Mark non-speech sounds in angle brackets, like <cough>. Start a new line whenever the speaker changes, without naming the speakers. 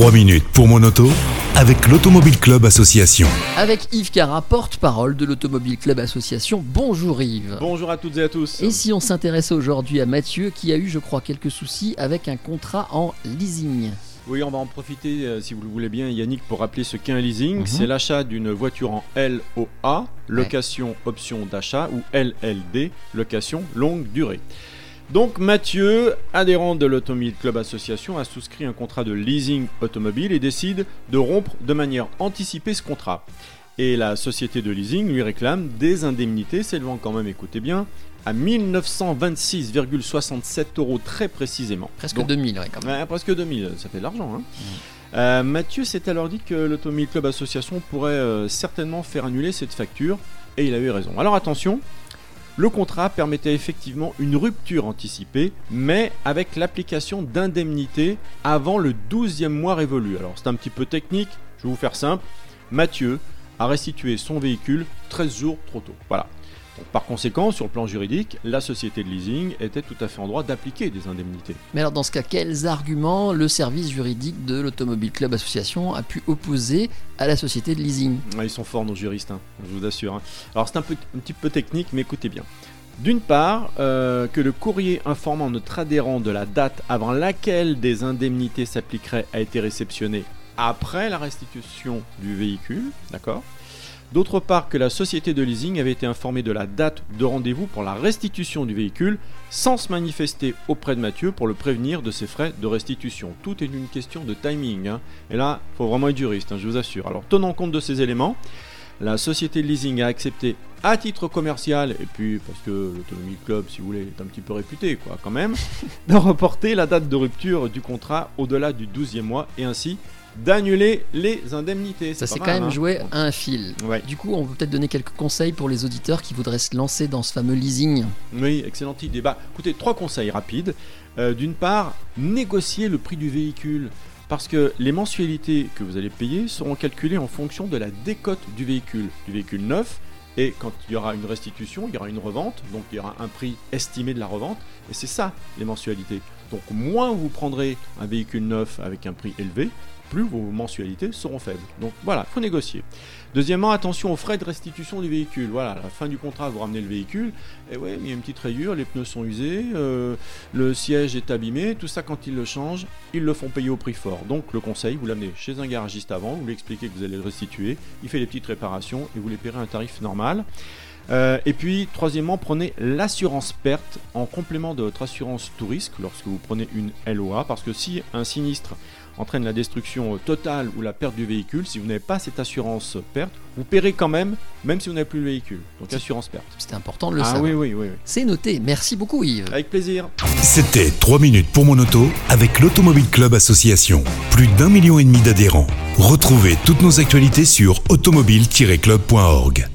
3 minutes pour mon auto avec l'Automobile Club Association.
Avec Yves Cara, porte-parole de l'Automobile Club Association. Bonjour Yves.
Bonjour à toutes et à tous.
Et si on s'intéressait aujourd'hui à Mathieu qui a eu, je crois, quelques soucis avec un contrat en leasing
Oui, on va en profiter, euh, si vous le voulez bien, Yannick, pour rappeler ce qu'est un leasing.
Mhm.
C'est l'achat d'une voiture en LOA, location option d'achat, ou LLD, location longue durée. Donc Mathieu, adhérent de l'Automobile Club Association, a souscrit un contrat de leasing automobile et décide de rompre de manière anticipée ce contrat. Et la société de leasing lui réclame des indemnités s'élevant quand même, écoutez bien, à 1926,67 euros très précisément.
Presque
Donc,
2000, ouais, quand même.
Ouais, presque 2000, ça fait de l'argent. Hein. Euh, Mathieu s'est alors dit que l'Automobile Club Association pourrait euh, certainement faire annuler cette facture, et il a eu raison. Alors attention, le contrat permettait effectivement une rupture anticipée, mais avec l'application d'indemnités avant le 12e mois révolu. Alors c'est un petit peu technique, je vais vous faire simple. Mathieu a restitué son véhicule 13 jours trop tôt. Voilà. Par conséquent, sur le plan juridique, la société de leasing était tout à fait en droit d'appliquer des indemnités.
Mais alors, dans ce cas, quels arguments le service juridique de l'Automobile Club Association a pu opposer à la société de leasing?
Ouais, ils sont forts nos juristes, hein, je vous assure. hein. Alors c'est un, peu, un petit peu technique, mais écoutez bien. D'une part, euh, que le courrier informant notre adhérent de la date avant laquelle des indemnités s'appliqueraient a été réceptionné après la restitution du véhicule, d'accord? D'autre part, que la société de leasing avait été informée de la date de rendez-vous pour la restitution du véhicule sans se manifester auprès de Mathieu pour le prévenir de ses frais de restitution. Tout est une question de timing. hein. Et là, il faut vraiment être juriste, hein, je vous assure. Alors, tenant compte de ces éléments, la société de leasing a accepté à titre commercial, et puis parce que l'Automobile Club, si vous voulez, est un petit peu réputé, quoi, quand même, <laughs> de reporter la date de rupture du contrat au-delà du 12e mois et ainsi d'annuler les indemnités.
Ça s'est quand même
hein.
joué à un fil.
Ouais.
Du coup, on peut peut-être donner quelques conseils pour les auditeurs qui voudraient se lancer dans ce fameux leasing.
Oui, excellente idée. Bah, écoutez, trois conseils rapides. Euh, D'une part, négocier le prix du véhicule. Parce que les mensualités que vous allez payer seront calculées en fonction de la décote du véhicule, du véhicule neuf. Et quand il y aura une restitution, il y aura une revente, donc il y aura un prix estimé de la revente. Et c'est ça, les mensualités. Donc moins vous prendrez un véhicule neuf avec un prix élevé, plus vos mensualités seront faibles. Donc voilà, il faut négocier. Deuxièmement, attention aux frais de restitution du véhicule. Voilà, à la fin du contrat, vous ramenez le véhicule, et ouais, mais il y a une petite rayure, les pneus sont usés, euh, le siège est abîmé, tout ça quand ils le changent, ils le font payer au prix fort. Donc le conseil, vous l'amenez chez un garagiste avant, vous lui expliquez que vous allez le restituer, il fait les petites réparations et vous les paierez à un tarif normal. Euh, et puis, troisièmement, prenez l'assurance perte en complément de votre assurance tout risque lorsque vous prenez une LOA, parce que si un sinistre entraîne la destruction totale ou la perte du véhicule, si vous n'avez pas cette assurance perte, vous paierez quand même, même si vous n'avez plus le véhicule. Donc assurance perte.
C'était important de le
Ah
savoir.
oui, oui, oui, oui.
C'est noté. Merci beaucoup, Yves.
Avec plaisir.
C'était 3 minutes pour mon auto avec l'Automobile Club Association. Plus d'un million et demi d'adhérents. Retrouvez toutes nos actualités sur automobile-club.org.